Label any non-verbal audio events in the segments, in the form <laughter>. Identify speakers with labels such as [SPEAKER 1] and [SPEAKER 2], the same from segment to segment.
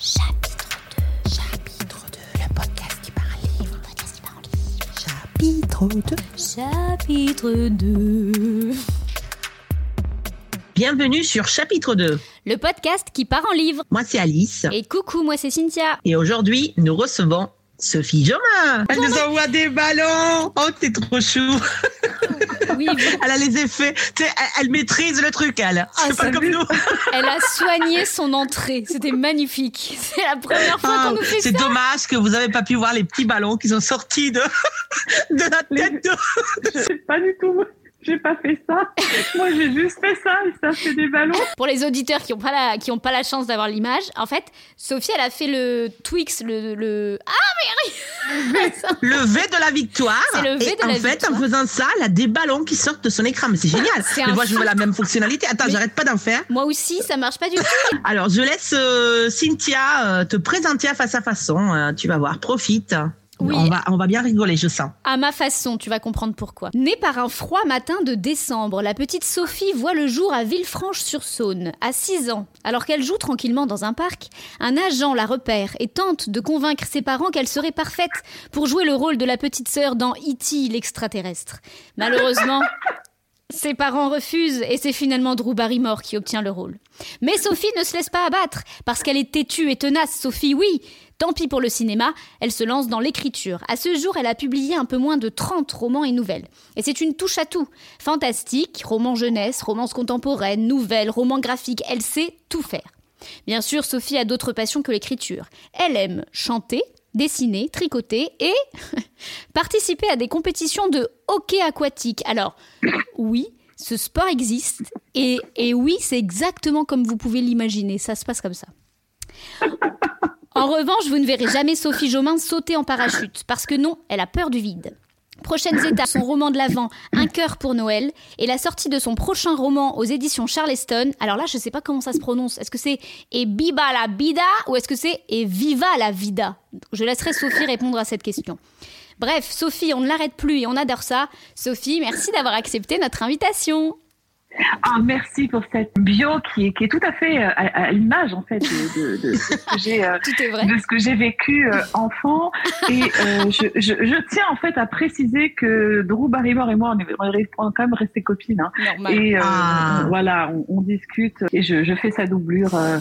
[SPEAKER 1] Chapitre 2. Chapitre 2. Le podcast qui parle livre. Le podcast qui parle livre. Chapitre 2.
[SPEAKER 2] Chapitre 2.
[SPEAKER 3] Bienvenue sur chapitre 2.
[SPEAKER 2] Le podcast qui part en livre.
[SPEAKER 3] Moi c'est Alice
[SPEAKER 2] Et coucou, moi c'est Cynthia.
[SPEAKER 3] et aujourd'hui nous recevons Sophie Jomin. Elle nous envoie des ballons. Oh t'es trop chou. <laughs> Elle a les effets. Elle, elle maîtrise le truc elle.
[SPEAKER 2] Ah,
[SPEAKER 3] C'est pas comme nous. <laughs>
[SPEAKER 2] elle a soigné son entrée. C'était magnifique. C'est la première fois
[SPEAKER 3] Ah,
[SPEAKER 2] qu'on nous fait
[SPEAKER 3] c'est
[SPEAKER 2] ça.
[SPEAKER 3] dommage que vous n'avez pas pu voir les petits ballons qui sont sortis de, <laughs> de la tête de... <laughs>
[SPEAKER 4] Je pas du tout. J'ai pas fait ça. Moi, j'ai juste fait ça et ça fait des ballons.
[SPEAKER 2] Pour les auditeurs qui n'ont pas la qui ont pas la chance d'avoir l'image, en fait, Sophie, elle a fait le Twix, le, le... ah mais rien. <laughs>
[SPEAKER 3] Le V de la victoire.
[SPEAKER 2] C'est le V
[SPEAKER 3] et
[SPEAKER 2] de
[SPEAKER 3] en
[SPEAKER 2] la
[SPEAKER 3] fait,
[SPEAKER 2] victoire.
[SPEAKER 3] en faisant ça, elle a des ballons qui sortent de son écran. Mais c'est génial. Mais moi, je veux la même fonctionnalité. Attends,
[SPEAKER 2] Mais-
[SPEAKER 3] j'arrête pas d'en faire.
[SPEAKER 2] Moi aussi, ça marche pas du tout. <laughs>
[SPEAKER 3] Alors, je laisse euh, Cynthia euh, te présenter à face à façon. Euh, tu vas voir, profite.
[SPEAKER 2] Oui.
[SPEAKER 3] On, va, on va bien rigoler, je sens.
[SPEAKER 2] À ma façon, tu vas comprendre pourquoi. Née par un froid matin de décembre, la petite Sophie voit le jour à Villefranche-sur-Saône, à 6 ans. Alors qu'elle joue tranquillement dans un parc, un agent la repère et tente de convaincre ses parents qu'elle serait parfaite pour jouer le rôle de la petite sœur dans E.T. l'extraterrestre. Malheureusement, <laughs> ses parents refusent et c'est finalement Drew Barrymore qui obtient le rôle. Mais Sophie ne se laisse pas abattre parce qu'elle est têtue et tenace. Sophie, oui. Tant pis pour le cinéma, elle se lance dans l'écriture. À ce jour, elle a publié un peu moins de 30 romans et nouvelles. Et c'est une touche à tout. Fantastique, roman jeunesse, romance contemporaine, nouvelles, romans graphiques, elle sait tout faire. Bien sûr, Sophie a d'autres passions que l'écriture. Elle aime chanter, dessiner, tricoter et <laughs> participer à des compétitions de hockey aquatique. Alors, oui, ce sport existe et, et oui, c'est exactement comme vous pouvez l'imaginer. Ça se passe comme ça. En revanche, vous ne verrez jamais Sophie Jomain sauter en parachute parce que non, elle a peur du vide. Prochaines étapes, son roman de l'Avent, Un cœur pour Noël, et la sortie de son prochain roman aux éditions Charleston. Alors là, je ne sais pas comment ça se prononce. Est-ce que c'est Et Biba la Bida ou est-ce que c'est Et Viva la Vida? Je laisserai Sophie répondre à cette question. Bref, Sophie, on ne l'arrête plus et on adore ça. Sophie, merci d'avoir accepté notre invitation.
[SPEAKER 4] Ah, merci pour cette bio qui est, qui est tout à fait euh, à, à l'image, en fait, de, de- de ce que <laughs> j'ai euh, de ce que j'ai vécu euh, enfant. Et euh, je, je, je tiens, en fait, à préciser que Drew Barrymore et moi, on est, on est quand même restés copines. hein. Et euh,
[SPEAKER 3] Ah.
[SPEAKER 4] voilà, on, on discute et je, je fais sa doublure euh,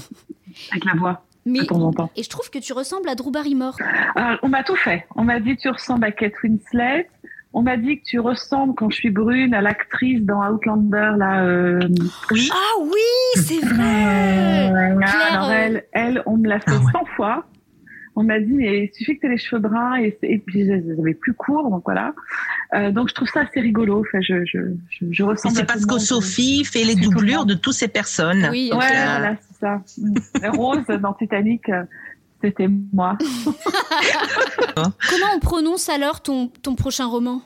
[SPEAKER 4] avec la voix
[SPEAKER 2] Mais,
[SPEAKER 4] de temps en temps.
[SPEAKER 2] et je trouve que tu ressembles à Drew Barrymore.
[SPEAKER 4] Alors, on m'a tout fait. On m'a dit tu ressembles à Kate Winslet. On m'a dit que tu ressembles quand je suis brune à l'actrice dans Outlander là. Euh...
[SPEAKER 3] Oui.
[SPEAKER 2] Ah oui, c'est vrai. Claire,
[SPEAKER 4] Alors
[SPEAKER 2] euh,
[SPEAKER 4] elle, elle, on me l'a fait
[SPEAKER 3] Ah ouais.
[SPEAKER 4] 100 fois. On m'a dit mais il suffit que tu aies les cheveux bruns et, et puis je les avais plus courts donc voilà. Euh, donc je trouve ça assez rigolo. Enfin je je je, je ressemble.
[SPEAKER 3] c'est parce que
[SPEAKER 4] monde.
[SPEAKER 3] Sophie fait les doublures de toutes ces personnes.
[SPEAKER 2] Oui,
[SPEAKER 4] Ouais
[SPEAKER 2] ok.
[SPEAKER 4] voilà c'est ça. Rose dans Titanic. C'était moi. <laughs>
[SPEAKER 2] Comment on prononce alors ton, ton prochain roman?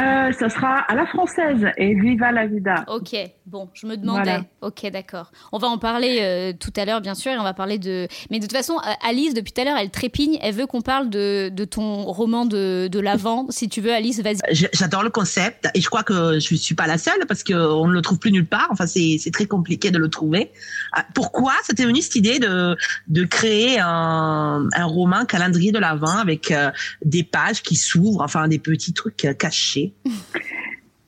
[SPEAKER 4] Euh, ça sera à la française et Viva la vida.
[SPEAKER 2] Ok, bon, je me demandais.
[SPEAKER 4] Voilà.
[SPEAKER 2] Ok, d'accord. On va en parler euh, tout à l'heure, bien sûr, et on va parler de... Mais de toute façon, euh, Alice, depuis tout à l'heure, elle trépigne, elle veut qu'on parle de, de ton roman de, de l'avant. si tu veux, Alice, vas-y.
[SPEAKER 3] J'adore le concept et je crois que je suis pas la seule parce qu'on ne le trouve plus nulle part. Enfin, c'est très compliqué de le trouver. Ah, Pourquoi c'était venu cette idée de de créer un, un roman calendrier de l'avant avec euh, des pages qui s'ouvrent, enfin des petits trucs euh,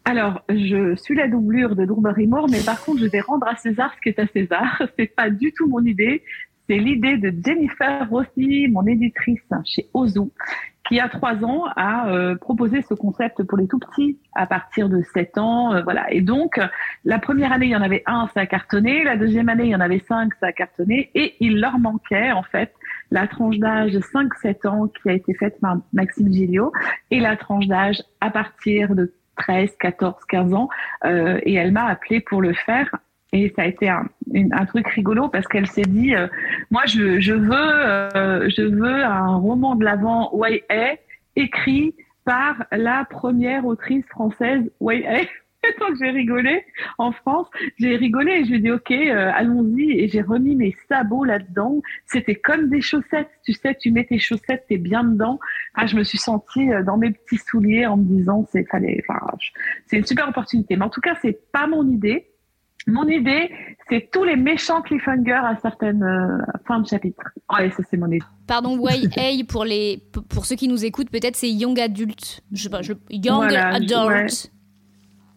[SPEAKER 4] Alors, je suis la doublure de Drew Barrymore, mais par contre, je vais rendre à César ce qui est à César. <laughs> C'est pas du tout mon idée. C'est l'idée de Jennifer Rossi, mon éditrice chez Ozu, qui a trois ans a euh, proposé ce concept pour les tout petits à partir de 7 ans, euh, voilà. Et donc, la première année, il y en avait un, ça a cartonné. La deuxième année, il y en avait cinq, ça a cartonné. Et il leur manquait, en fait, la tranche d'âge 5-7 ans qui a été faite par Maxime Gilliot et la tranche d'âge à partir de 13, 14, 15 ans. Euh, et elle m'a appelé pour le faire. Et ça a été un, truc rigolo parce qu'elle s'est dit, euh, moi, je, je veux, euh, je veux un roman de l'avant YA écrit par la première autrice française YA. <laughs> Donc j'ai rigolé en France, j'ai rigolé et je lui ai dit ok, euh, allons-y et j'ai remis mes sabots là-dedans. C'était comme des chaussettes, tu sais, tu mets tes chaussettes, t'es bien dedans. Ah, je me suis sentie euh, dans mes petits souliers en me disant c'est fallait, enfin, c'est une super opportunité. Mais en tout cas, c'est pas mon idée. Mon idée, c'est tous les méchants cliffhangers à certaines euh, fins de chapitre. Ouais, ça c'est mon idée.
[SPEAKER 2] Pardon, <laughs> YA pour les pour ceux qui nous écoutent, peut-être c'est young adult. Je sais pas, je, young
[SPEAKER 4] Voilà,
[SPEAKER 2] adult.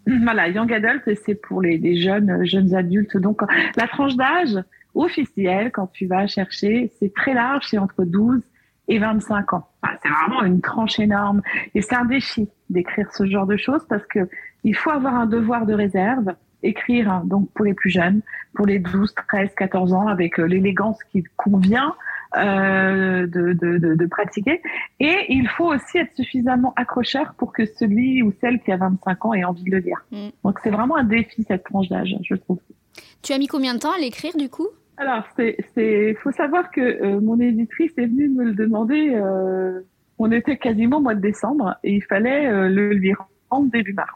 [SPEAKER 2] <clears throat>
[SPEAKER 4] Voilà, young adult, c'est pour les, jeunes jeunes adultes. Donc la tranche d'âge officielle, quand tu vas chercher, c'est très large, c'est entre 12 et 25 ans. C'est vraiment une tranche énorme. Et c'est un défi d'écrire ce genre de choses parce que il faut avoir un devoir de réserve, écrire hein, donc pour les plus jeunes, pour les 12, 13, 14 ans, avec euh, l'élégance qui convient euh, de, de, de, de pratiquer. Et il faut aussi être suffisamment accrocheur pour que celui ou celle qui a 25 ans ait envie de le lire.
[SPEAKER 2] Mm.
[SPEAKER 4] Donc c'est vraiment un défi cette tranche d'âge, je trouve.
[SPEAKER 2] Tu as mis combien de temps à l'écrire du coup?
[SPEAKER 4] Alors, c'est, c'est, faut savoir que euh, mon éditrice est venue me le demander. euh, on était quasiment au mois de décembre et il fallait euh, le lui rendre début mars.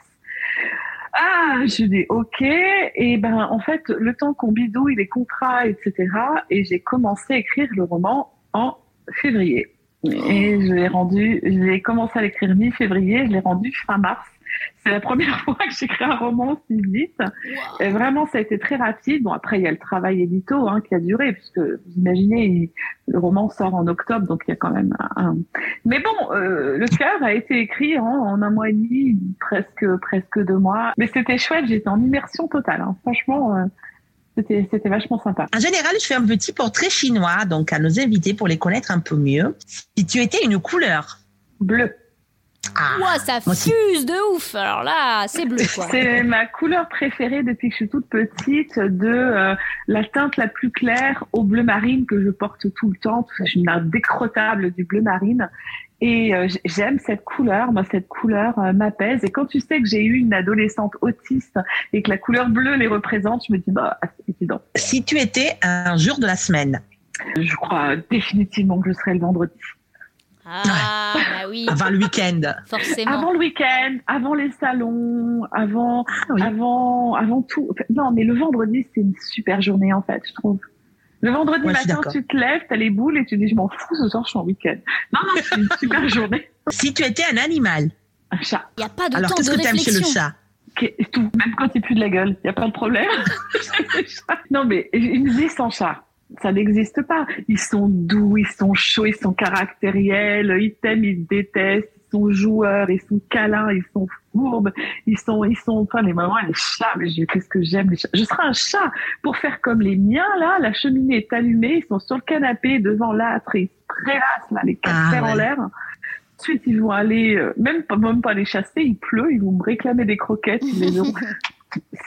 [SPEAKER 4] Ah, je dis ok. Et ben, en fait, le temps qu'on bidouille les contrats, etc. Et j'ai commencé à écrire le roman en février. Et je l'ai rendu, j'ai commencé à l'écrire mi-février, je l'ai rendu fin mars. C'est la première <laughs> fois que j'écris un roman si vite. Et vraiment, ça a été très rapide. Bon, après, il y a le travail édito hein, qui a duré, puisque vous imaginez, le roman sort en octobre, donc il y a quand même un... Mais bon, euh, le cœur a été écrit en, en un mois et demi, presque presque deux mois. Mais c'était chouette, j'étais en immersion totale. hein. Franchement, euh, c'était c'était vachement sympa.
[SPEAKER 3] En général, je fais un petit portrait chinois, donc à nos invités pour les connaître un peu mieux. Si tu étais une couleur,
[SPEAKER 4] Bleu.
[SPEAKER 3] Ah,
[SPEAKER 2] Ouah, ça fuse de ouf. Alors là, c'est bleu quoi.
[SPEAKER 4] C'est ma couleur préférée depuis que je suis toute petite, de euh, la teinte la plus claire au bleu marine que je porte tout le temps. parce que Je suis une indécrottable du bleu marine. Et euh, j'aime cette couleur. Moi, cette couleur euh, m'apaise. Et quand tu sais que j'ai eu une adolescente autiste et que la couleur bleue les représente, je me dis, bah, c'est évident.
[SPEAKER 3] si tu étais un jour de la semaine,
[SPEAKER 4] Je crois définitivement que je serai le vendredi.
[SPEAKER 2] Ah, bah oui,
[SPEAKER 3] avant le week-end.
[SPEAKER 2] forcément.
[SPEAKER 4] Avant le week-end, avant les salons, avant
[SPEAKER 3] Ah oui.
[SPEAKER 4] avant, avant tout. Non, mais le vendredi, c'est une super journée, en fait, je trouve. Le vendredi
[SPEAKER 3] Ouais,
[SPEAKER 4] matin, tu te lèves, t'as les boules et tu dis, je m'en fous, ce soir, je suis en week-end. Non, non, c'est une <laughs> super journée.
[SPEAKER 3] Si tu étais un animal,
[SPEAKER 4] Un chat.
[SPEAKER 2] Il n'y a pas de
[SPEAKER 3] alors
[SPEAKER 2] temps
[SPEAKER 3] qu'est-ce
[SPEAKER 2] de
[SPEAKER 3] que tu aimes chez le chat?
[SPEAKER 4] Tout, même quand il pue de la gueule, il y a pas de problème. <laughs> non, mais une vie sans chat, ça n'existe pas. Ils sont doux, ils sont chauds, ils sont caractériels, ils t'aiment, ils te détestent, ils sont joueurs, ils sont câlins, ils sont fourbes, ils sont, ils sont, enfin, les mamans, les chats, mais je- qu'est-ce que j'aime les chats? Je serai un chat pour faire comme les miens, là, la cheminée est allumée, ils sont sur le canapé devant l'âtre, et ils se prélassent, là, les quatre
[SPEAKER 3] Ah,
[SPEAKER 4] en l'air. Ensuite, ils vont aller, euh, même pas, même pas les chasser, il pleut, ils vont me réclamer des croquettes, ils les <laughs> auront.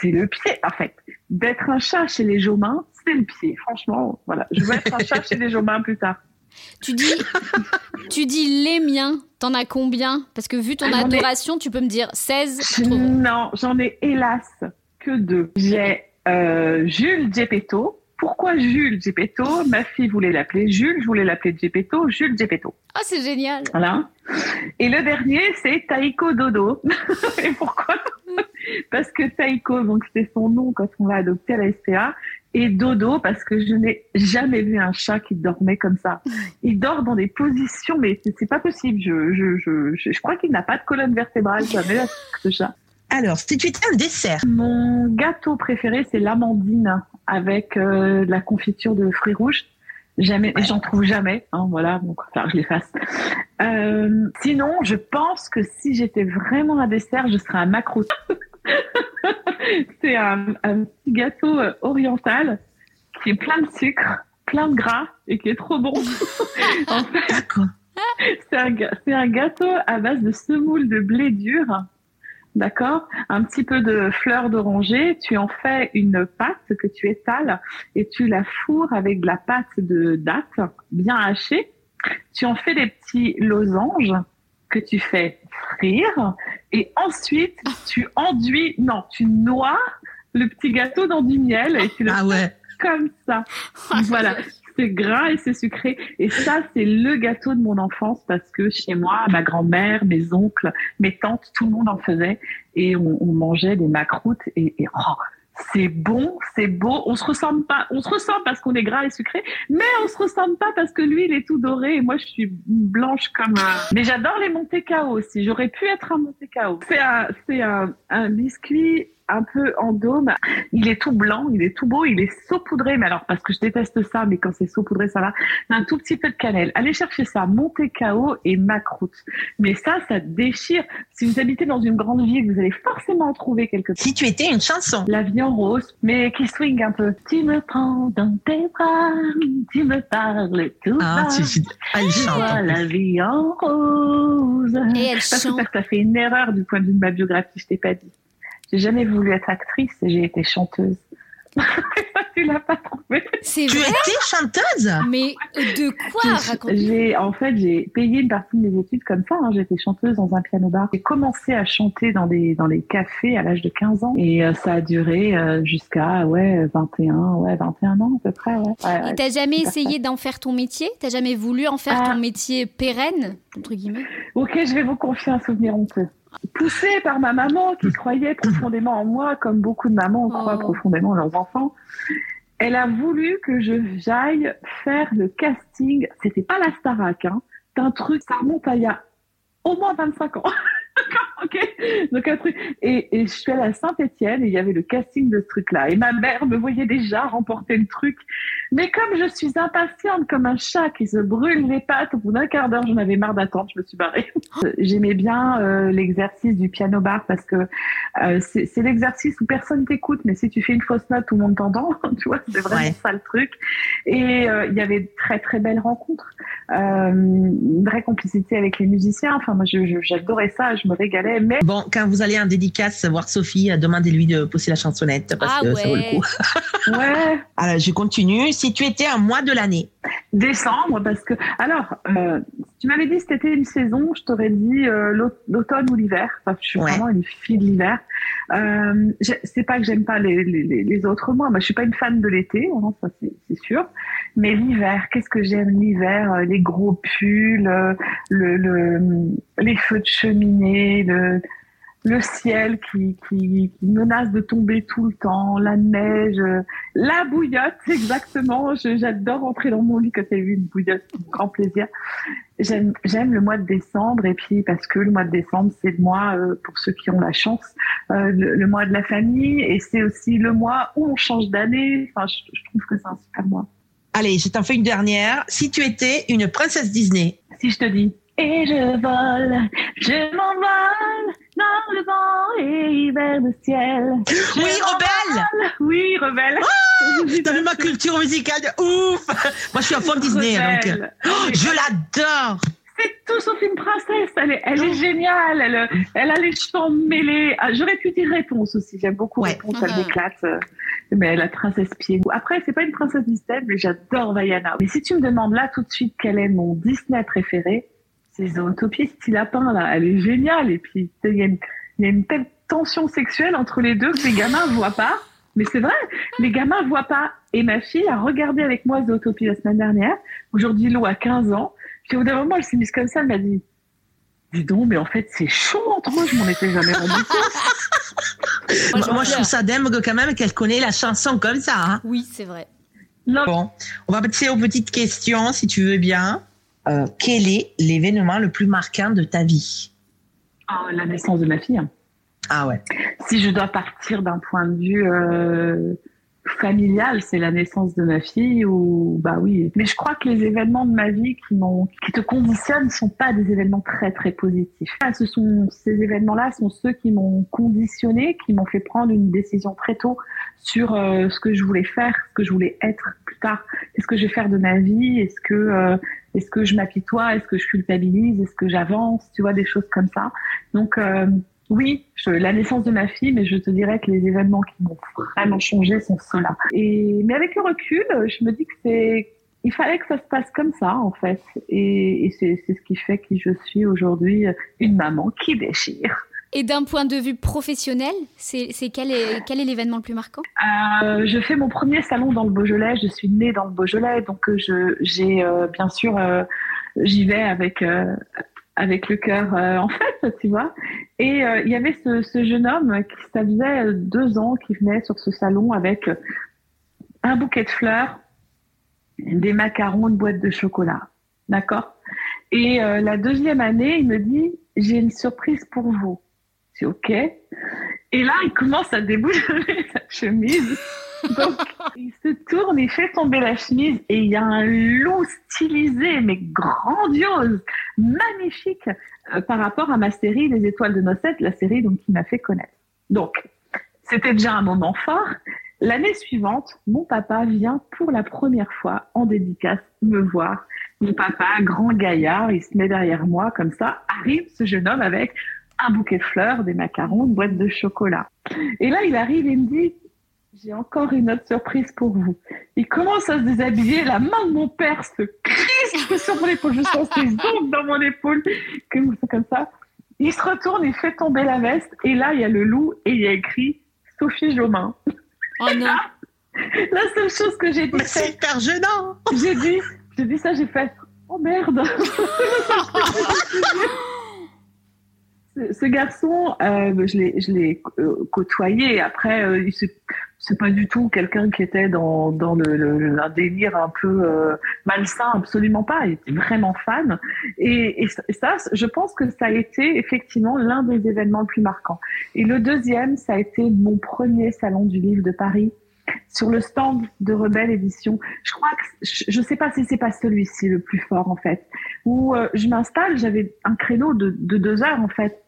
[SPEAKER 4] c'est le pied, en fait. D'être un chat chez les Jomins, le pied. Franchement, voilà. Je veux être un chat chez les Jomins plus tard.
[SPEAKER 2] Tu dis, <laughs> tu dis les miens. T'en as combien? Parce que vu ton
[SPEAKER 4] ai-
[SPEAKER 2] adoration, tu peux me dire 16. je trouve.
[SPEAKER 4] Non, j'en ai hélas que deux. J'ai euh, Jules Gepetto. Pourquoi Jules Gepetto? Ma fille voulait l'appeler Jules, je voulais l'appeler Gepetto, Jules Gepetto.
[SPEAKER 2] Ah, c'est génial.
[SPEAKER 4] Voilà. Et le dernier, c'est Taiko Dodo. <laughs> Et pourquoi? <laughs> Parce que Taiko, donc c'est son nom quand on l'a adopté à la SPA, et Dodo parce que je n'ai jamais vu un chat qui dormait comme ça. <laughs> Il dort dans des positions, mais c'est- pas possible. Je, je, je, je, crois qu'il n'a pas de colonne vertébrale, jamais ce chat.
[SPEAKER 3] Alors, si tu étais un dessert,
[SPEAKER 4] Mon gâteau préféré, c'est l'amandine avec euh, de la confiture de fruits rouges. Jamais, j'en trouve jamais. Hein, voilà, donc enfin, je l'efface. Euh, sinon, je pense que si j'étais vraiment un dessert, je serais un macroute. <laughs> <laughs> c'est un, un petit gâteau euh, oriental qui est plein de sucre, plein de gras et qui est trop bon. <laughs> en fait,
[SPEAKER 3] d'accord.
[SPEAKER 4] c'est un, ga- c'est un gâteau à base de semoule de blé dur, d'accord? Un petit peu de fleur d'oranger. Tu en fais une pâte que tu étales et tu la fourres avec de la pâte de date bien hachée. Tu en fais des petits losanges que tu fais frire et ensuite tu enduis, non, tu noies le petit gâteau dans du miel et tu le
[SPEAKER 3] Ah ouais.
[SPEAKER 4] comme ça. Voilà, c'est gras et c'est sucré. Et ça, c'est le gâteau de mon enfance parce que chez moi, ma grand-mère, mes oncles, mes tantes, tout le monde en faisait et on, on mangeait des macroutes et, et oh, c'est bon, c'est beau. On se ressemble pas, on se ressemble parce qu'on est gras et sucré, mais on se ressemble pas parce que lui, il est tout doré et moi, je suis blanche comme un... Mais j'adore les Monte Cao aussi. J'aurais pu être un Monte Cao. C'est un, c'est un, un biscuit un peu en dôme. Il est tout blanc, il est tout beau, il est saupoudré. Mais alors, parce que je déteste ça, mais quand c'est saupoudré, ça va. Un tout petit peu de cannelle. Allez chercher ça, Monte Cao et Macroute. Mais ça, ça déchire. Si vous habitez dans une grande ville, vous allez forcément trouver quelque chose.
[SPEAKER 3] Si tu étais une chanson.
[SPEAKER 4] La vie en rose, mais qui swing un peu. Tu me prends dans tes bras, tu me parles tout
[SPEAKER 3] Ah,
[SPEAKER 4] bas.
[SPEAKER 3] tu,
[SPEAKER 4] vois la vie en rose.
[SPEAKER 2] Et elle
[SPEAKER 4] Parce que
[SPEAKER 2] chante.
[SPEAKER 4] t'as fait une erreur du point de vue de ma biographie, je t'ai pas dit. J'ai jamais voulu être actrice et j'ai été chanteuse. <laughs> tu l'as pas trouvé.
[SPEAKER 2] C'est
[SPEAKER 3] Tu
[SPEAKER 2] vrai
[SPEAKER 3] étais chanteuse
[SPEAKER 2] Mais de quoi raconte
[SPEAKER 4] J'ai, en fait, j'ai payé une partie de mes études comme ça. hein. J'étais chanteuse dans un piano bar. J'ai commencé à chanter dans des dans les cafés à l'âge de 15 ans et euh, ça a duré euh, jusqu'à ouais 21 ouais 21 ans à peu près. Ouais. Ouais.
[SPEAKER 2] Et t'as jamais essayé d'en faire ton métier? T'as jamais voulu en faire
[SPEAKER 4] Ah.
[SPEAKER 2] ton métier pérenne entre guillemets?
[SPEAKER 4] Ok, je vais vous confier un souvenir honteux. Poussée par ma maman qui croyait profondément en moi, comme beaucoup de mamans croient
[SPEAKER 2] Oh.
[SPEAKER 4] profondément en leurs enfants, elle a voulu que je j'aille faire le casting. C'était pas la Starac, hein. C'est un truc, ça remonte à il y a au moins 25 ans. <laughs> <laughs> ok, donc un truc. Et, et je suis allée à Saint-Étienne et il y avait le casting de ce truc-là. Et ma mère me voyait déjà remporter le truc. Mais comme je suis impatiente comme un chat qui se brûle les pattes, au bout d'un quart d'heure, j'en avais marre d'attendre, je me suis barrée. J'aimais bien euh, l'exercice du piano bar parce que euh, c'est l'exercice où personne t'écoute, mais si tu fais une fausse note, tout le monde t'entend. <laughs> tu vois, c'est vraiment
[SPEAKER 3] Ouais.
[SPEAKER 4] ça le truc. Et euh, il y avait de très très belles rencontres, euh, une vraie complicité avec les musiciens. Enfin, moi, j'adorais ça, je me régalais. Mais
[SPEAKER 3] Bon, quand vous allez en dédicace voir Sophie, euh, demandez-lui de pousser la chansonnette parce
[SPEAKER 2] Ah
[SPEAKER 3] que ça vaut le coup. <laughs>
[SPEAKER 4] ouais,
[SPEAKER 3] Alors, je continue. Si tu étais un mois de l'année,
[SPEAKER 4] décembre, parce que alors, euh, tu m'avais dit que c'était une saison, je t'aurais dit euh, l'aut- l'automne ou l'hiver. Enfin, je suis
[SPEAKER 3] Ouais.
[SPEAKER 4] vraiment une fille de l'hiver. Euh, c'est pas que j'aime pas les, les, les- autres mois. Moi, je suis pas une fan de l'été, hein, ça c'est c'est sûr. Mais l'hiver, qu'est-ce que j'aime l'hiver Euh, Les gros pulls, euh, le, le, les feux de cheminée, le le ciel qui, qui, qui menace de tomber tout le temps, la neige, euh, la bouillotte, <laughs> exactement. J'adore rentrer dans mon lit quand il y a eu une bouillotte, grand plaisir. J'aime j'aime le mois de décembre et puis parce que le mois de décembre c'est le mois euh, pour ceux qui ont la chance, euh, le, le mois de la famille et c'est aussi le mois où on change d'année. Enfin, je, je trouve que c'est un super mois.
[SPEAKER 3] allez, je t'en fais une dernière. Si tu étais une princesse Disney,
[SPEAKER 4] Si je te dis et je vole, je m'envole dans le vent et vers le ciel.
[SPEAKER 3] Oui, Rebelle
[SPEAKER 4] Oui, rebelle. <laughs>
[SPEAKER 3] T'as vu ma culture musicale de ouf Moi, je suis à fond Disney, donc euh, oh, je l'adore.
[SPEAKER 4] C'est tout sauf une princesse. Elle est, elle est géniale. Elle, elle a les chants mêlés. Ah, J'aurais pu dire réponse aussi. J'aime beaucoup
[SPEAKER 3] Ouais.
[SPEAKER 4] réponse. Elle
[SPEAKER 2] Mhm.
[SPEAKER 4] m'éclate. Mais la princesse pied. Après, c'est pas une princesse Disney, mais j'adore Vaiana. Mais si tu me demandes là tout de suite quel est mon Disney préféré, c'est Zootopie Petit Lapin là. Elle est géniale. Et puis il y a une, il y a une telle tension sexuelle entre les deux que les gamins voient pas. Mais c'est vrai, les gamins voient pas. Et ma fille a regardé avec moi Zootopie la semaine dernière. Aujourd'hui, Lou a 15 ans. Puis au bout d'un moment, elle s'est mise comme ça, elle m'a dit Dis donc, mais en fait, c'est chaud entre eux, je m'en étais jamais rendu compte.
[SPEAKER 3] Moi, <laughs> moi, je trouve ça dingue quand même qu'elle connaît la chanson comme ça. hein.
[SPEAKER 2] Oui, c'est vrai.
[SPEAKER 4] Non,
[SPEAKER 3] Bon, on va passer aux petites questions, si tu veux bien. Euh, quel est l'événement le plus marquant de ta vie?
[SPEAKER 4] Oh, la naissance de ma fille.
[SPEAKER 3] Ah ouais.
[SPEAKER 4] Si je dois partir d'un point de vue euh, familial, c'est la naissance de ma fille ou bah oui. Mais je crois que les événements de ma vie qui m'ont, qui te conditionnent, sont pas des événements très très positifs. Ce sont ces événements-là sont ceux qui m'ont conditionné, qui m'ont fait prendre une décision très tôt sur euh, ce que je voulais faire, ce que je voulais être plus tard. Qu'est-ce que je vais faire de ma vie? Est-ce que euh, est-ce que je m'apitoie? Est-ce que je culpabilise? Est-ce que j'avance? Tu vois des choses comme ça. Donc euh, oui, je, la naissance de ma fille, mais je te dirais que les événements qui m'ont vraiment changé sont ceux-là. Et mais avec le recul, je me dis que c'est il fallait que ça se passe comme ça en fait, et, et c'est c'est ce qui fait qui je suis aujourd'hui, une maman qui déchire.
[SPEAKER 2] Et d'un point de vue professionnel, c'est c'est quel est quel est l'événement le plus marquant?
[SPEAKER 4] Euh, je fais mon premier salon dans le Beaujolais. Je suis née dans le Beaujolais, donc euh, je j'ai euh, bien sûr euh, j'y vais avec euh, avec le cœur euh, en fait, tu vois. Et euh, il y avait ce, ce jeune homme qui ça faisait deux ans qui venait sur ce salon avec un bouquet de fleurs, des macarons, une boîte de chocolat, d'accord? Et euh, la deuxième année, il me dit j'ai une surprise pour vous. Dis OK. Et là, il commence à déboucher <laughs> sa chemise. Donc, il se tourne, il fait tomber la chemise et il y a un loup stylisé, mais grandiose, magnifique, euh, par rapport à ma série Les Étoiles de Nocette, la série donc, qui m'a fait connaître. Donc, c'était déjà un moment fort. L'année suivante, mon papa vient pour la première fois en dédicace me voir. Mon papa, grand gaillard, il se met derrière moi comme ça. Arrive ce jeune homme avec un bouquet de fleurs, des macarons, une boîte de chocolat. Et là, il arrive et me dit, j'ai encore une autre surprise pour vous. Il commence à se déshabiller, la main de mon père se crispe <laughs> sur mon épaule, je sens ses ongles dans mon épaule, comme ça, comme ça? Il se retourne, il fait tomber la veste, et là, il y a le loup, et il y a écrit Sophie Jomain.
[SPEAKER 2] Oh non. <laughs>
[SPEAKER 4] La seule chose que j'ai dit,
[SPEAKER 3] Mais c'est hyper gênant. <laughs>
[SPEAKER 4] j'ai dit, j'ai dit ça, j'ai fait, oh merde. Ce- Ce garçon, euh, je l'ai, je l'ai euh, côtoyé. Après, euh, il se- c'est pas du tout quelqu'un qui était dans, dans le, le- un délire un peu euh, malsain, absolument pas. Il était vraiment fan. Et, et ça- je pense que ça a été effectivement l'un des événements les plus marquants. Et le deuxième, ça a été mon premier salon du livre de Paris sur le stand de Rebelle Édition. Je crois que je, je sais pas si c'est pas celui-ci le plus fort en fait. Où euh, je m'installe, j'avais un créneau de, de deux heures en fait.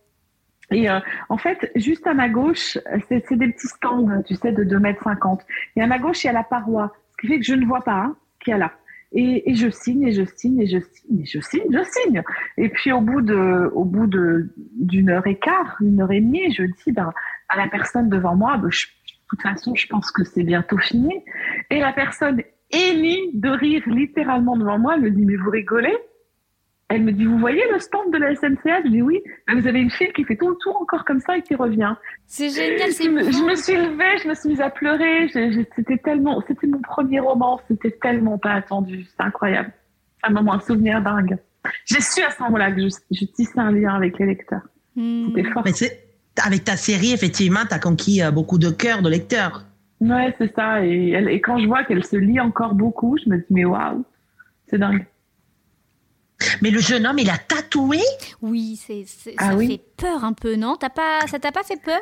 [SPEAKER 4] Et euh, en fait, juste à ma gauche, c'est des petits stands, tu sais, de 2 mètres 50. Et à ma gauche, il y a la paroi, ce qui fait que je ne vois pas hein, y a là. Et, et je signe, et je signe, et je signe, et je signe, je signe. Et puis au bout de, au bout de d'une heure et quart, une heure et demie, je dis ben, à la personne devant moi, ben, je- de toute façon, je pense que c'est bientôt fini. Et la personne émie de rire littéralement devant moi, elle me dit mais vous rigolez? Elle me dit vous voyez le stand de la SNCF Je dis oui. Ben, vous avez une fille qui fait tout le tour encore comme ça et qui revient.
[SPEAKER 2] C'est génial, c'est
[SPEAKER 4] Je me, je me suis levée, je me suis mise à pleurer. C'était tellement, c'était mon premier roman, c'était tellement pas attendu, c'est incroyable. Un moment, un souvenir dingue. J'ai su à ce moment-là que je, je tissais un lien avec les lecteurs.
[SPEAKER 2] Hmm.
[SPEAKER 4] C'était fort.
[SPEAKER 3] Mais c'est avec ta série, effectivement, tu as conquis euh, beaucoup de cœurs de lecteurs.
[SPEAKER 4] Ouais, c'est ça. Et, elle- et quand je vois qu'elle se lit encore beaucoup, je me dis mais waouh, c'est dingue.
[SPEAKER 3] Mais le jeune homme, il a tatoué.
[SPEAKER 2] Oui, c'est, c'est-
[SPEAKER 4] Ah
[SPEAKER 2] ça
[SPEAKER 4] oui.
[SPEAKER 2] fait peur un peu, non? T'as pas, Ça t'a pas fait peur?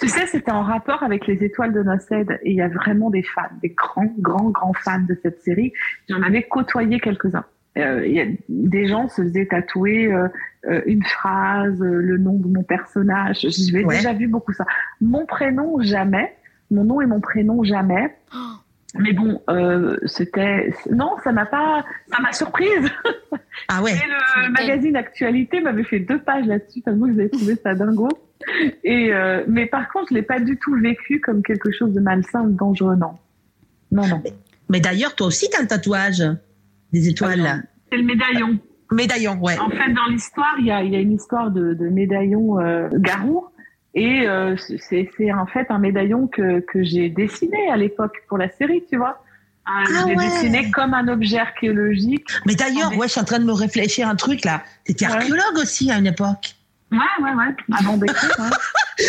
[SPEAKER 4] Tu sais, c'était en rapport avec les étoiles de Noced et il y a vraiment des fans, des grands, grands, grands fans de cette série. J'en avais côtoyé quelques-uns. Euh, il y a, des gens se faisaient tatouer euh, euh, une phrase, euh, le nom de mon personnage. J'ai
[SPEAKER 3] Ouais.
[SPEAKER 4] déjà vu beaucoup ça. Mon prénom, jamais. Mon nom et mon prénom, jamais. Mais bon, euh, c'était non, ça m'a pas, ça m'a surprise.
[SPEAKER 3] Ah ouais.
[SPEAKER 4] Et le magazine Actualité m'avait fait deux pages là-dessus, tellement que j'avais trouvé ça dingo. Et euh, mais par contre, je l'ai pas du tout vécu comme quelque chose de malsain ou de dangereux, non. Non, non.
[SPEAKER 3] Mais d'ailleurs, toi aussi, tu as un tatouage des étoiles.
[SPEAKER 4] C'est le médaillon.
[SPEAKER 3] Médaillon, ouais.
[SPEAKER 4] En fait, dans l'histoire, il y a, y a une histoire de, de médaillon euh, garou. Et euh, c'est en fait un médaillon que, que j'ai dessiné à l'époque pour la série, tu vois.
[SPEAKER 3] Ah
[SPEAKER 4] je l'ai
[SPEAKER 3] ouais.
[SPEAKER 4] dessiné comme un objet archéologique.
[SPEAKER 3] Mais d'ailleurs,
[SPEAKER 4] Ah,
[SPEAKER 3] ouais, je suis en train de me réfléchir un truc là. T'étais
[SPEAKER 4] Ouais.
[SPEAKER 3] archéologue aussi à une époque.
[SPEAKER 4] Ouais, ouais, ouais. Avant d'écrire, <laughs> hein.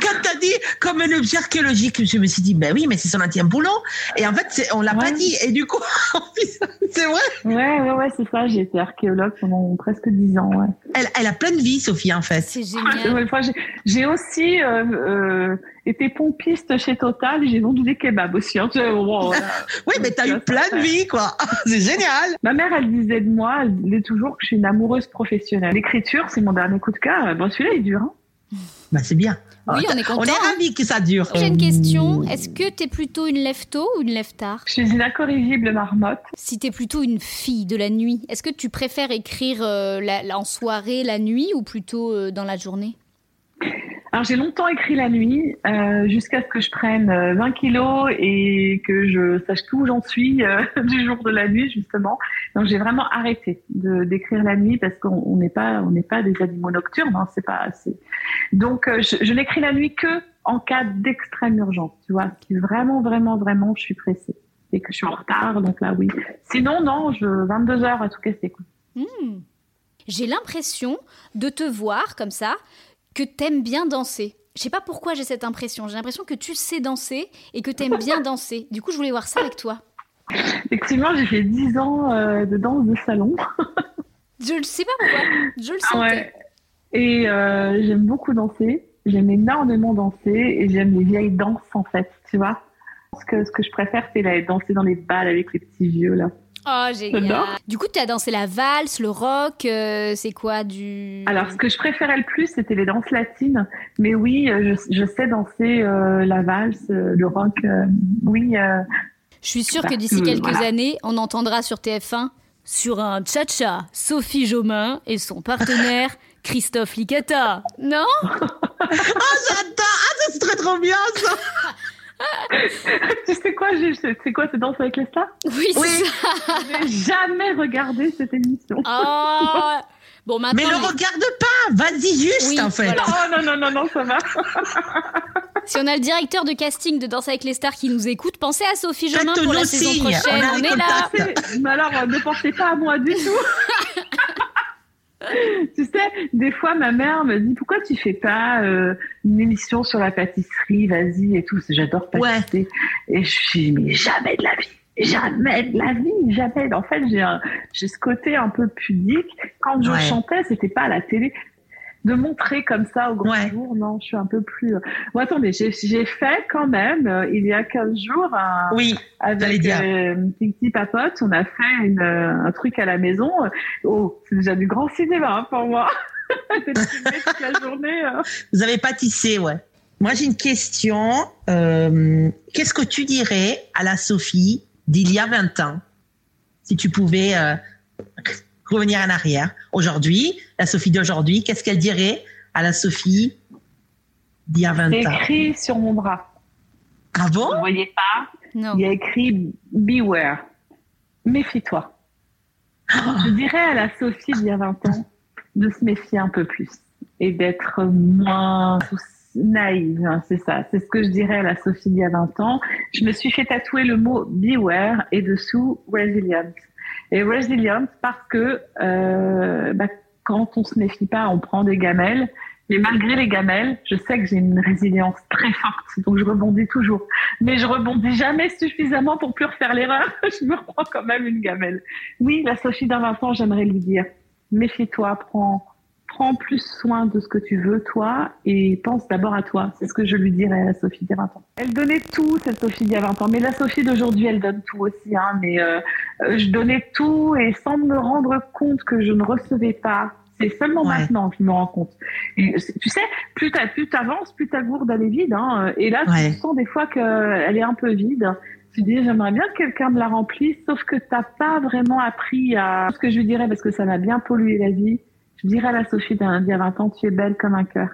[SPEAKER 3] Quand t'as dit comme un objet archéologique, je me suis dit, ben oui, mais c'est son intime boulot. Et en fait, c'est- on l'a pas dit. Et du coup, <laughs> c'est vrai.
[SPEAKER 4] Ouais, ouais, ouais, c'est ça. J'ai été archéologue pendant presque dix ans, ouais.
[SPEAKER 3] Elle, elle a plein de vie, Sophie, en fait.
[SPEAKER 2] C'est génial.
[SPEAKER 4] ouais, j'ai- aussi euh, euh, été pompiste chez Total et j'ai vendu des kebabs aussi. hein. Bon, voilà. <laughs>
[SPEAKER 3] Oui, mais t'as eu plein de vie, quoi. <laughs> C'est génial.
[SPEAKER 4] Ma mère, elle disait de moi, elle disait toujours que je suis une amoureuse professionnelle. L'écriture, c'est mon dernier coup de cœur. Bon, celui-là, il dure. Hein.
[SPEAKER 3] Bah, c'est bien.
[SPEAKER 2] Oui, on est content.
[SPEAKER 3] On est
[SPEAKER 2] hein.
[SPEAKER 3] ravis que ça dure.
[SPEAKER 2] J'ai une question. Est-ce que t'es plutôt une lève-tôt ou une lève-tard?
[SPEAKER 4] Je suis une incorrigible marmotte.
[SPEAKER 2] Si t'es plutôt une fille de la nuit, est-ce que tu préfères écrire euh, la- la- en soirée, la nuit, ou plutôt euh, dans la journée? <laughs>
[SPEAKER 4] Alors, j'ai longtemps écrit la nuit, euh, jusqu'à ce que je prenne euh, 20 kilos et que je sache tout où j'en suis euh, <laughs> du jour de la nuit, justement. Donc, j'ai vraiment arrêté d'écrire la nuit parce qu'on on n'est pas, des animaux nocturnes. Hein, c'est pas assez. Donc, euh, je, n'écris la nuit que en cas d'extrême urgence. Tu vois, si vraiment, vraiment, vraiment, je suis pressée et que je suis en retard. Donc là, oui. Sinon, non, je 22 heures à tout casser. Quoi.
[SPEAKER 2] Hmm. J'ai l'impression de te voir comme ça, que t'aimes bien danser. Je sais pas pourquoi j'ai cette impression. J'ai l'impression que tu sais danser et que t'aimes bien danser. Du coup, je voulais voir ça avec toi.
[SPEAKER 4] Effectivement, j'ai fait 10 ans euh, de danse de salon. <laughs>
[SPEAKER 2] Je ne sais pas pourquoi. Je le sentais.
[SPEAKER 4] ouais. Et euh, j'aime beaucoup danser. J'aime énormément danser et j'aime les vieilles danses en fait, tu vois. Ce que, ce que je préfère, c'est la- danser dans les balles avec les petits vieux là.
[SPEAKER 2] Oh, génial. Du coup, tu as dansé la valse, le rock, euh, c'est quoi du...
[SPEAKER 4] Alors, ce que je préférais le plus, c'était les danses latines. Mais oui, euh, je, je sais danser euh, la valse, le rock. euh, oui, euh,
[SPEAKER 2] Je suis sûre
[SPEAKER 4] Bah,
[SPEAKER 2] que d'ici
[SPEAKER 4] euh,
[SPEAKER 2] quelques
[SPEAKER 4] voilà.
[SPEAKER 2] années, on entendra sur TF1 sur un cha-cha Sophie Jomain et son partenaire <laughs> Christophe Licata. Non? <laughs>
[SPEAKER 3] Ah, j'adore Ah, ça, c'est très trop bien, ça <laughs>
[SPEAKER 4] tu sais quoi, c'est quoi cette danse avec les stars?
[SPEAKER 2] Oui, c'est
[SPEAKER 3] Oui.
[SPEAKER 2] ça.
[SPEAKER 4] J'ai jamais regardé cette émission.
[SPEAKER 2] Oh Bon, maintenant,
[SPEAKER 3] Mais
[SPEAKER 2] les-
[SPEAKER 3] regarde pas Vas-y juste,
[SPEAKER 2] Oui,
[SPEAKER 3] en fait
[SPEAKER 2] voilà.
[SPEAKER 4] Oh non, non, non, non, ça va.
[SPEAKER 2] si on a le directeur de casting de Danse avec les stars qui nous écoute, pensez à Sophie
[SPEAKER 3] Faites-nous
[SPEAKER 2] pour la saison
[SPEAKER 3] signe,
[SPEAKER 2] prochaine.
[SPEAKER 3] on
[SPEAKER 2] est là.
[SPEAKER 4] C'est- Mais alors, euh, ne pensez pas à moi du tout. <laughs> <laughs> tu sais, des fois, ma mère me dit pourquoi tu fais pas euh, une émission sur la pâtisserie, vas-y et tout. J'adore pâtisser. Et je suis mais jamais de la vie. Jamais de la vie, jamais. En fait, j'ai ce côté un peu pudique. Quand je
[SPEAKER 3] Ouais.
[SPEAKER 4] chantais, c'était pas à la télé. De montrer comme ça au grand
[SPEAKER 3] Ouais.
[SPEAKER 4] jour, non, je suis un peu plus. euh, Bon, attendez, j'ai fait quand même, euh, il y a 15 jours, un,
[SPEAKER 3] Oui,
[SPEAKER 4] avec
[SPEAKER 3] dire.
[SPEAKER 4] euh, Titi Papote, on a fait une, euh, un truc à la maison. Oh, c'est déjà du grand cinéma hein, pour moi. <laughs> Toute la journée. euh.
[SPEAKER 3] vous avez pâtissé, ouais. Moi, j'ai une question. Qu'est-ce que tu dirais à la Sophie d'il y a 20 ans Si tu pouvais revenir en arrière. Aujourd'hui, la Sophie d'aujourd'hui, qu'est-ce qu'elle dirait à la Sophie d'il y a 20
[SPEAKER 4] C'est
[SPEAKER 3] ans?
[SPEAKER 4] écrit sur mon bras.
[SPEAKER 3] Ah bon?
[SPEAKER 4] Vous voyez pas?
[SPEAKER 2] Non.
[SPEAKER 4] Il y a écrit Beware. Méfie-toi. Je dirais à la Sophie d'il y a 20 ans de se méfier un peu plus et d'être moins naïve. hein, c'est ça. C'est ce que je dirais à la Sophie d'il y a 20 ans. Je me suis fait tatouer le mot Beware et dessous Resilient. Et Resilient parce que euh, bah, quand on se méfie pas, on prend des gamelles. Mais malgré les gamelles, je sais que j'ai une résilience très forte, donc je rebondis toujours. Mais je rebondis jamais suffisamment pour plus refaire l'erreur. <laughs> je me reprends quand même une gamelle. Oui, la Sophie d'un 20 ans, j'aimerais lui dire, méfie-toi, prends, prends plus soin de ce que tu veux, toi, et pense d'abord à toi. C'est ce que je lui dirais à la Sophie d'il y a 20 ans. Elle donnait tout, cette Sophie d'il y a 20 ans. Mais la Sophie d'aujourd'hui, elle donne tout aussi. Hein. Mais euh, euh, je donnais tout et sans me rendre compte que je ne recevais pas. C'est seulement
[SPEAKER 3] Ouais.
[SPEAKER 4] maintenant que je me rends compte. Et, tu sais, plus tu plus avances, plus ta gourde elle est vide. Hein. Et là,
[SPEAKER 3] Ouais.
[SPEAKER 4] tu sens des fois qu'elle est un peu vide. Tu dis, j'aimerais bien que quelqu'un me la remplisse, sauf que t'as pas vraiment appris à... Ce que je lui dirais, parce que ça m'a bien pollué la vie, je dirais à la Sophie d'il y a 20 ans, tu es belle comme un cœur.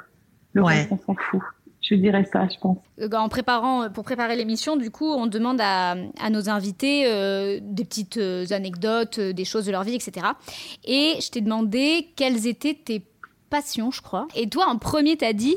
[SPEAKER 4] Le
[SPEAKER 3] Ouais.
[SPEAKER 4] reste, on s'en fout. Je dirais ça, je pense.
[SPEAKER 2] Euh, En préparant, pour préparer l'émission, du coup, on demande à, à nos invités euh, des petites euh, anecdotes, euh, des choses de leur vie, etc. Et je t'ai demandé quelles étaient tes passions, je crois. Et toi, en premier, t'as dit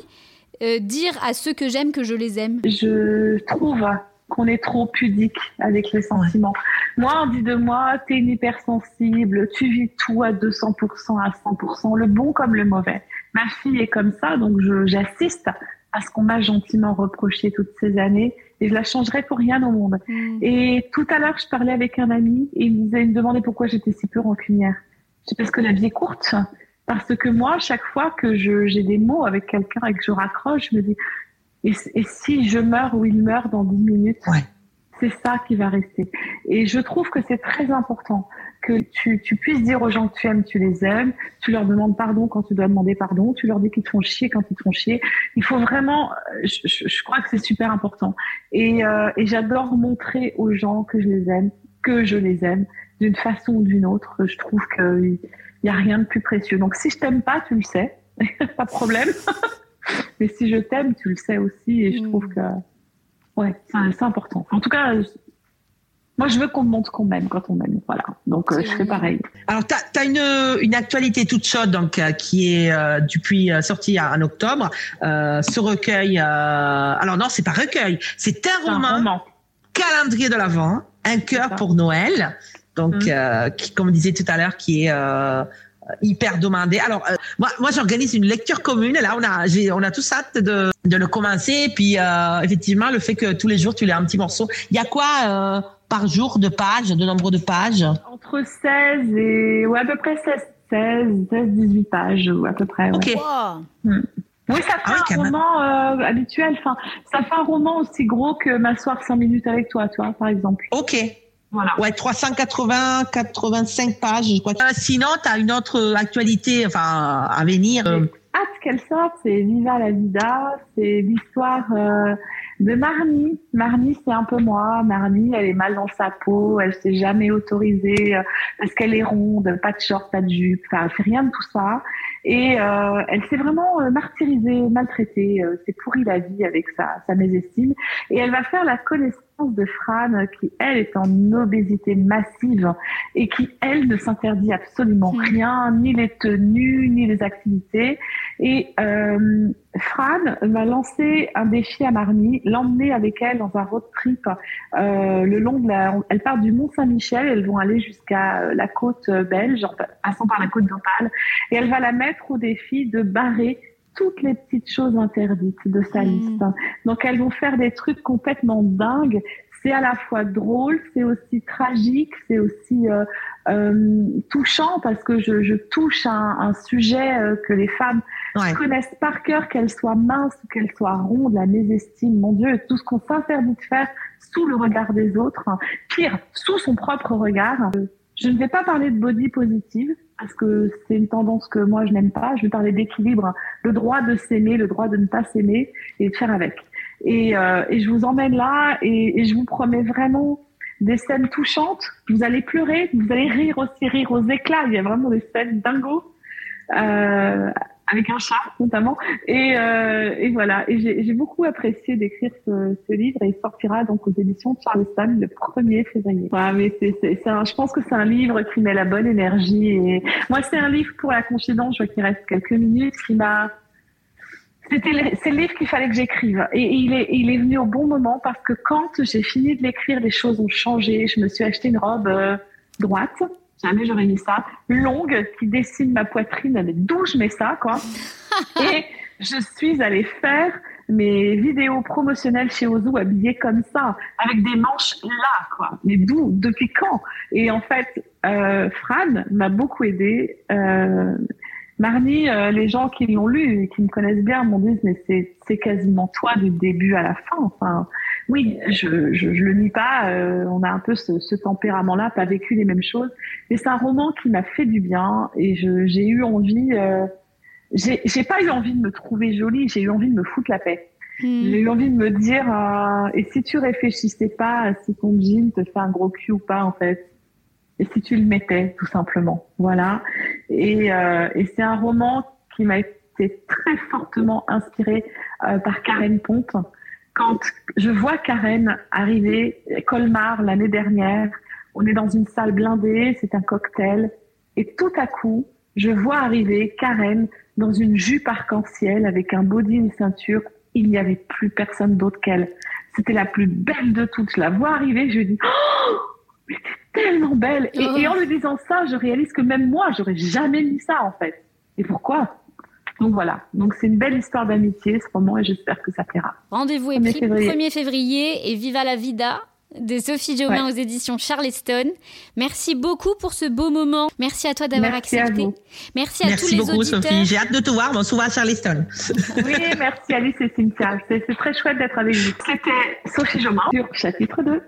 [SPEAKER 2] euh, dire à ceux que j'aime que je les aime.
[SPEAKER 4] Je trouve qu'on est trop pudique avec les sentiments. Moi, on dit de moi, t'es une hypersensible, tu vis tout à 200%, à 100%, le bon comme le mauvais. Ma fille est comme ça, donc je- j'assiste à ce qu'on m'a gentiment reproché toutes ces années et je la changerai pour rien au monde.
[SPEAKER 2] Hmm.
[SPEAKER 4] Et tout à l'heure, je parlais avec un ami et il me, disait, il me demandait pourquoi j'étais si peu rancunière. C'est parce que la vie est courte. Parce que moi, chaque fois que je- j'ai des mots avec quelqu'un et que je raccroche, je me dis, et, et si je meurs ou il meurt dans 10 minutes,
[SPEAKER 3] Ouais.
[SPEAKER 4] C'est ça qui va rester. Et je trouve que c'est très important que tu, tu puisses dire aux gens que tu aimes, tu les aimes, tu leur demandes pardon quand tu dois demander pardon, tu leur dis qu'ils te font chier quand ils te font chier. Il faut vraiment, je, je- je crois que c'est super important. Et, euh, et j'adore montrer aux gens que je les aime, que je les aime, d'une façon ou d'une autre. Je trouve qu'il n'y a rien de plus précieux. Donc si je t'aime pas, tu le sais, <laughs> pas de problème. <laughs> Mais si je t'aime, tu le sais aussi. Et je
[SPEAKER 2] Mm.
[SPEAKER 4] trouve que ouais, c'est important. En tout cas, moi je veux qu'on me montre qu'on m'aime quand on m'aime. Voilà. Donc euh, je fais pareil.
[SPEAKER 3] Alors, tu as, une, une actualité toute chaude donc, euh, qui est euh, depuis euh, sortie en octobre. Euh, ce recueil, euh, alors non, c'est pas recueil, c'est un
[SPEAKER 4] C'est un
[SPEAKER 3] roman,
[SPEAKER 4] roman.
[SPEAKER 3] calendrier de l'Avent, un cœur pour Noël. Donc, euh, qui, comme on disait tout à l'heure, qui est euh, hyper demandé. Alors, euh, moi, moi j'organise une lecture commune. Là, on a, j'ai, on a tous hâte de, de le commencer. Et puis, euh, effectivement, le fait que tous les jours, tu lis un petit morceau. Il y a quoi euh, par jour de pages, de nombre de pages?
[SPEAKER 4] Entre 16 et ouais, à peu près 16, 16, 16, 18 pages à peu près.
[SPEAKER 3] Ok.
[SPEAKER 2] Wow.
[SPEAKER 4] Oui, ça fait
[SPEAKER 3] Ah oui, quand
[SPEAKER 4] un roman euh, habituel. Enfin, ça fait un roman aussi gros que m'asseoir 5 minutes avec toi, toi, par exemple.
[SPEAKER 3] Ok.
[SPEAKER 4] Voilà.
[SPEAKER 3] Ouais, 380, 85 pages, je crois. Euh, sinon, tu as une autre actualité enfin, à venir. euh,
[SPEAKER 4] hâte qu'elle sorte, c'est Viva la Vida, c'est l'histoire euh, de Marnie. Marnie, c'est un peu moi. Marnie, elle est mal dans sa peau, elle s'est jamais autorisée euh, parce qu'elle est ronde, pas de short, pas de jupe, enfin, elle fait rien de tout ça. Et euh, elle s'est vraiment euh, martyrisée, maltraitée, euh, s'est pourrie la vie avec sa, sa mésestime. Et elle va faire la de Fran, qui elle est en obésité massive et qui elle ne s'interdit absolument rien, ni les tenues, ni les activités. Et euh, Fran va lancer un défi à Marnie, l'emmener avec elle dans un road trip euh, le long de la. Elle part du Mont Saint-Michel, elles vont aller jusqu'à euh, la côte euh, belge, en passant par la côte d'Opale, et elle va la mettre au défi de barrer toutes les petites choses interdites de sa
[SPEAKER 2] Mm.
[SPEAKER 4] liste. Donc elles vont faire des trucs complètement dingues. C'est à la fois drôle, c'est aussi tragique, c'est aussi euh, euh, touchant parce que je, je touche à un, un sujet euh, que les femmes
[SPEAKER 3] ouais.
[SPEAKER 4] connaissent par cœur, qu'elles soient minces ou qu'elles soient rondes, la mésestime, mon Dieu, tout ce qu'on s'interdit de faire sous le regard des autres, hein. pire, sous son propre regard. Je ne vais pas parler de body positive parce que c'est une tendance que moi je n'aime pas. Je vais parler d'équilibre, le droit de s'aimer, le droit de ne pas s'aimer et de faire avec. Et, euh, et je vous emmène là et, je vous promets vraiment des scènes touchantes. Vous allez pleurer, vous allez rire aussi, rire aux éclats. Il y a vraiment des scènes dingo. Euh, avec un chat notamment. Et, euh, et voilà. Et j'ai beaucoup apprécié d'écrire ce, ce livre et il sortira donc aux éditions Charleston le 1er février. Voilà, mais c'est c'est je pense que c'est un livre qui met la bonne énergie et moi c'est un livre pour la confidence. Je vois qu'il reste quelques minutes. Qui m'a c'est le livre qu'il fallait que j'écrive. Et il est il est venu au bon moment parce que quand j'ai fini de l'écrire les choses ont changé. Je me suis acheté une robe euh, droite jamais j'aurais mis ça longue qui dessine ma poitrine mais d'où je mets ça quoi <laughs> et je suis allée faire mes vidéos promotionnelles chez Ozu habillées comme ça, avec des manches là, quoi. Mais d'où? Depuis quand? Et en fait, euh, Fran m'a beaucoup aidée. Euh, Marnie, euh, les gens qui l'ont lu et qui me connaissent bien m'ont dit mais c'est c'est quasiment toi du début à la fin. Enfin, oui, je je, je le nie pas. euh, on a un peu ce, ce tempérament-là, pas vécu les mêmes choses. Mais c'est un roman qui m'a fait du bien et je j'ai eu envie. Euh, j'ai j'ai pas eu envie de me trouver jolie, j'ai eu envie de me foutre la paix.
[SPEAKER 2] Hmm.
[SPEAKER 4] J'ai eu envie de me dire, euh, et si tu réfléchissais pas à si ton jean te fait un gros cul ou pas, en fait, et si tu le mettais, tout simplement. Voilà. Et, euh, et c'est un roman qui m'a été très fortement inspiré euh, par Karen Ponte. Quand je vois Karen arriver, Colmar, l'année dernière, on est dans une salle blindée, c'est un cocktail, et tout à coup, je vois arriver Karen dans une jupe arc-en-ciel avec un body une ceinture. Il n'y avait plus personne d'autre qu'elle. C'était la plus belle de toutes. Je la vois arriver, je dis, oh, tellement belle. Et,
[SPEAKER 2] Oh.
[SPEAKER 4] et en lui disant ça, je réalise que même moi, j'aurais jamais mis ça, en fait. Et pourquoi? Donc voilà. Donc c'est une belle histoire d'amitié, ce roman, et j'espère que ça plaira.
[SPEAKER 2] Rendez-vous est
[SPEAKER 4] 1er
[SPEAKER 2] pris
[SPEAKER 4] février.
[SPEAKER 2] 1er février et Viva la Vida de Sophie Jaumin aux éditions Charleston. Merci beaucoup pour ce beau moment. Merci à toi d'avoir
[SPEAKER 4] Merci à
[SPEAKER 2] accepté.
[SPEAKER 4] vous.
[SPEAKER 2] Merci à tous
[SPEAKER 3] Merci
[SPEAKER 2] les
[SPEAKER 3] beaucoup,
[SPEAKER 2] auditeurs.
[SPEAKER 3] Sophie. J'ai hâte de te voir. Bon, souvent à Charleston. <laughs>
[SPEAKER 4] Oui, merci Alice et Cynthia. C'est très chouette d'être avec vous. C'était Sophie Jomin sur chapitre 2.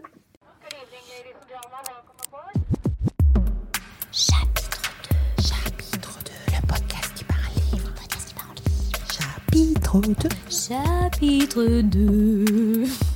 [SPEAKER 1] Chapitre 2.
[SPEAKER 2] Chapitre 2.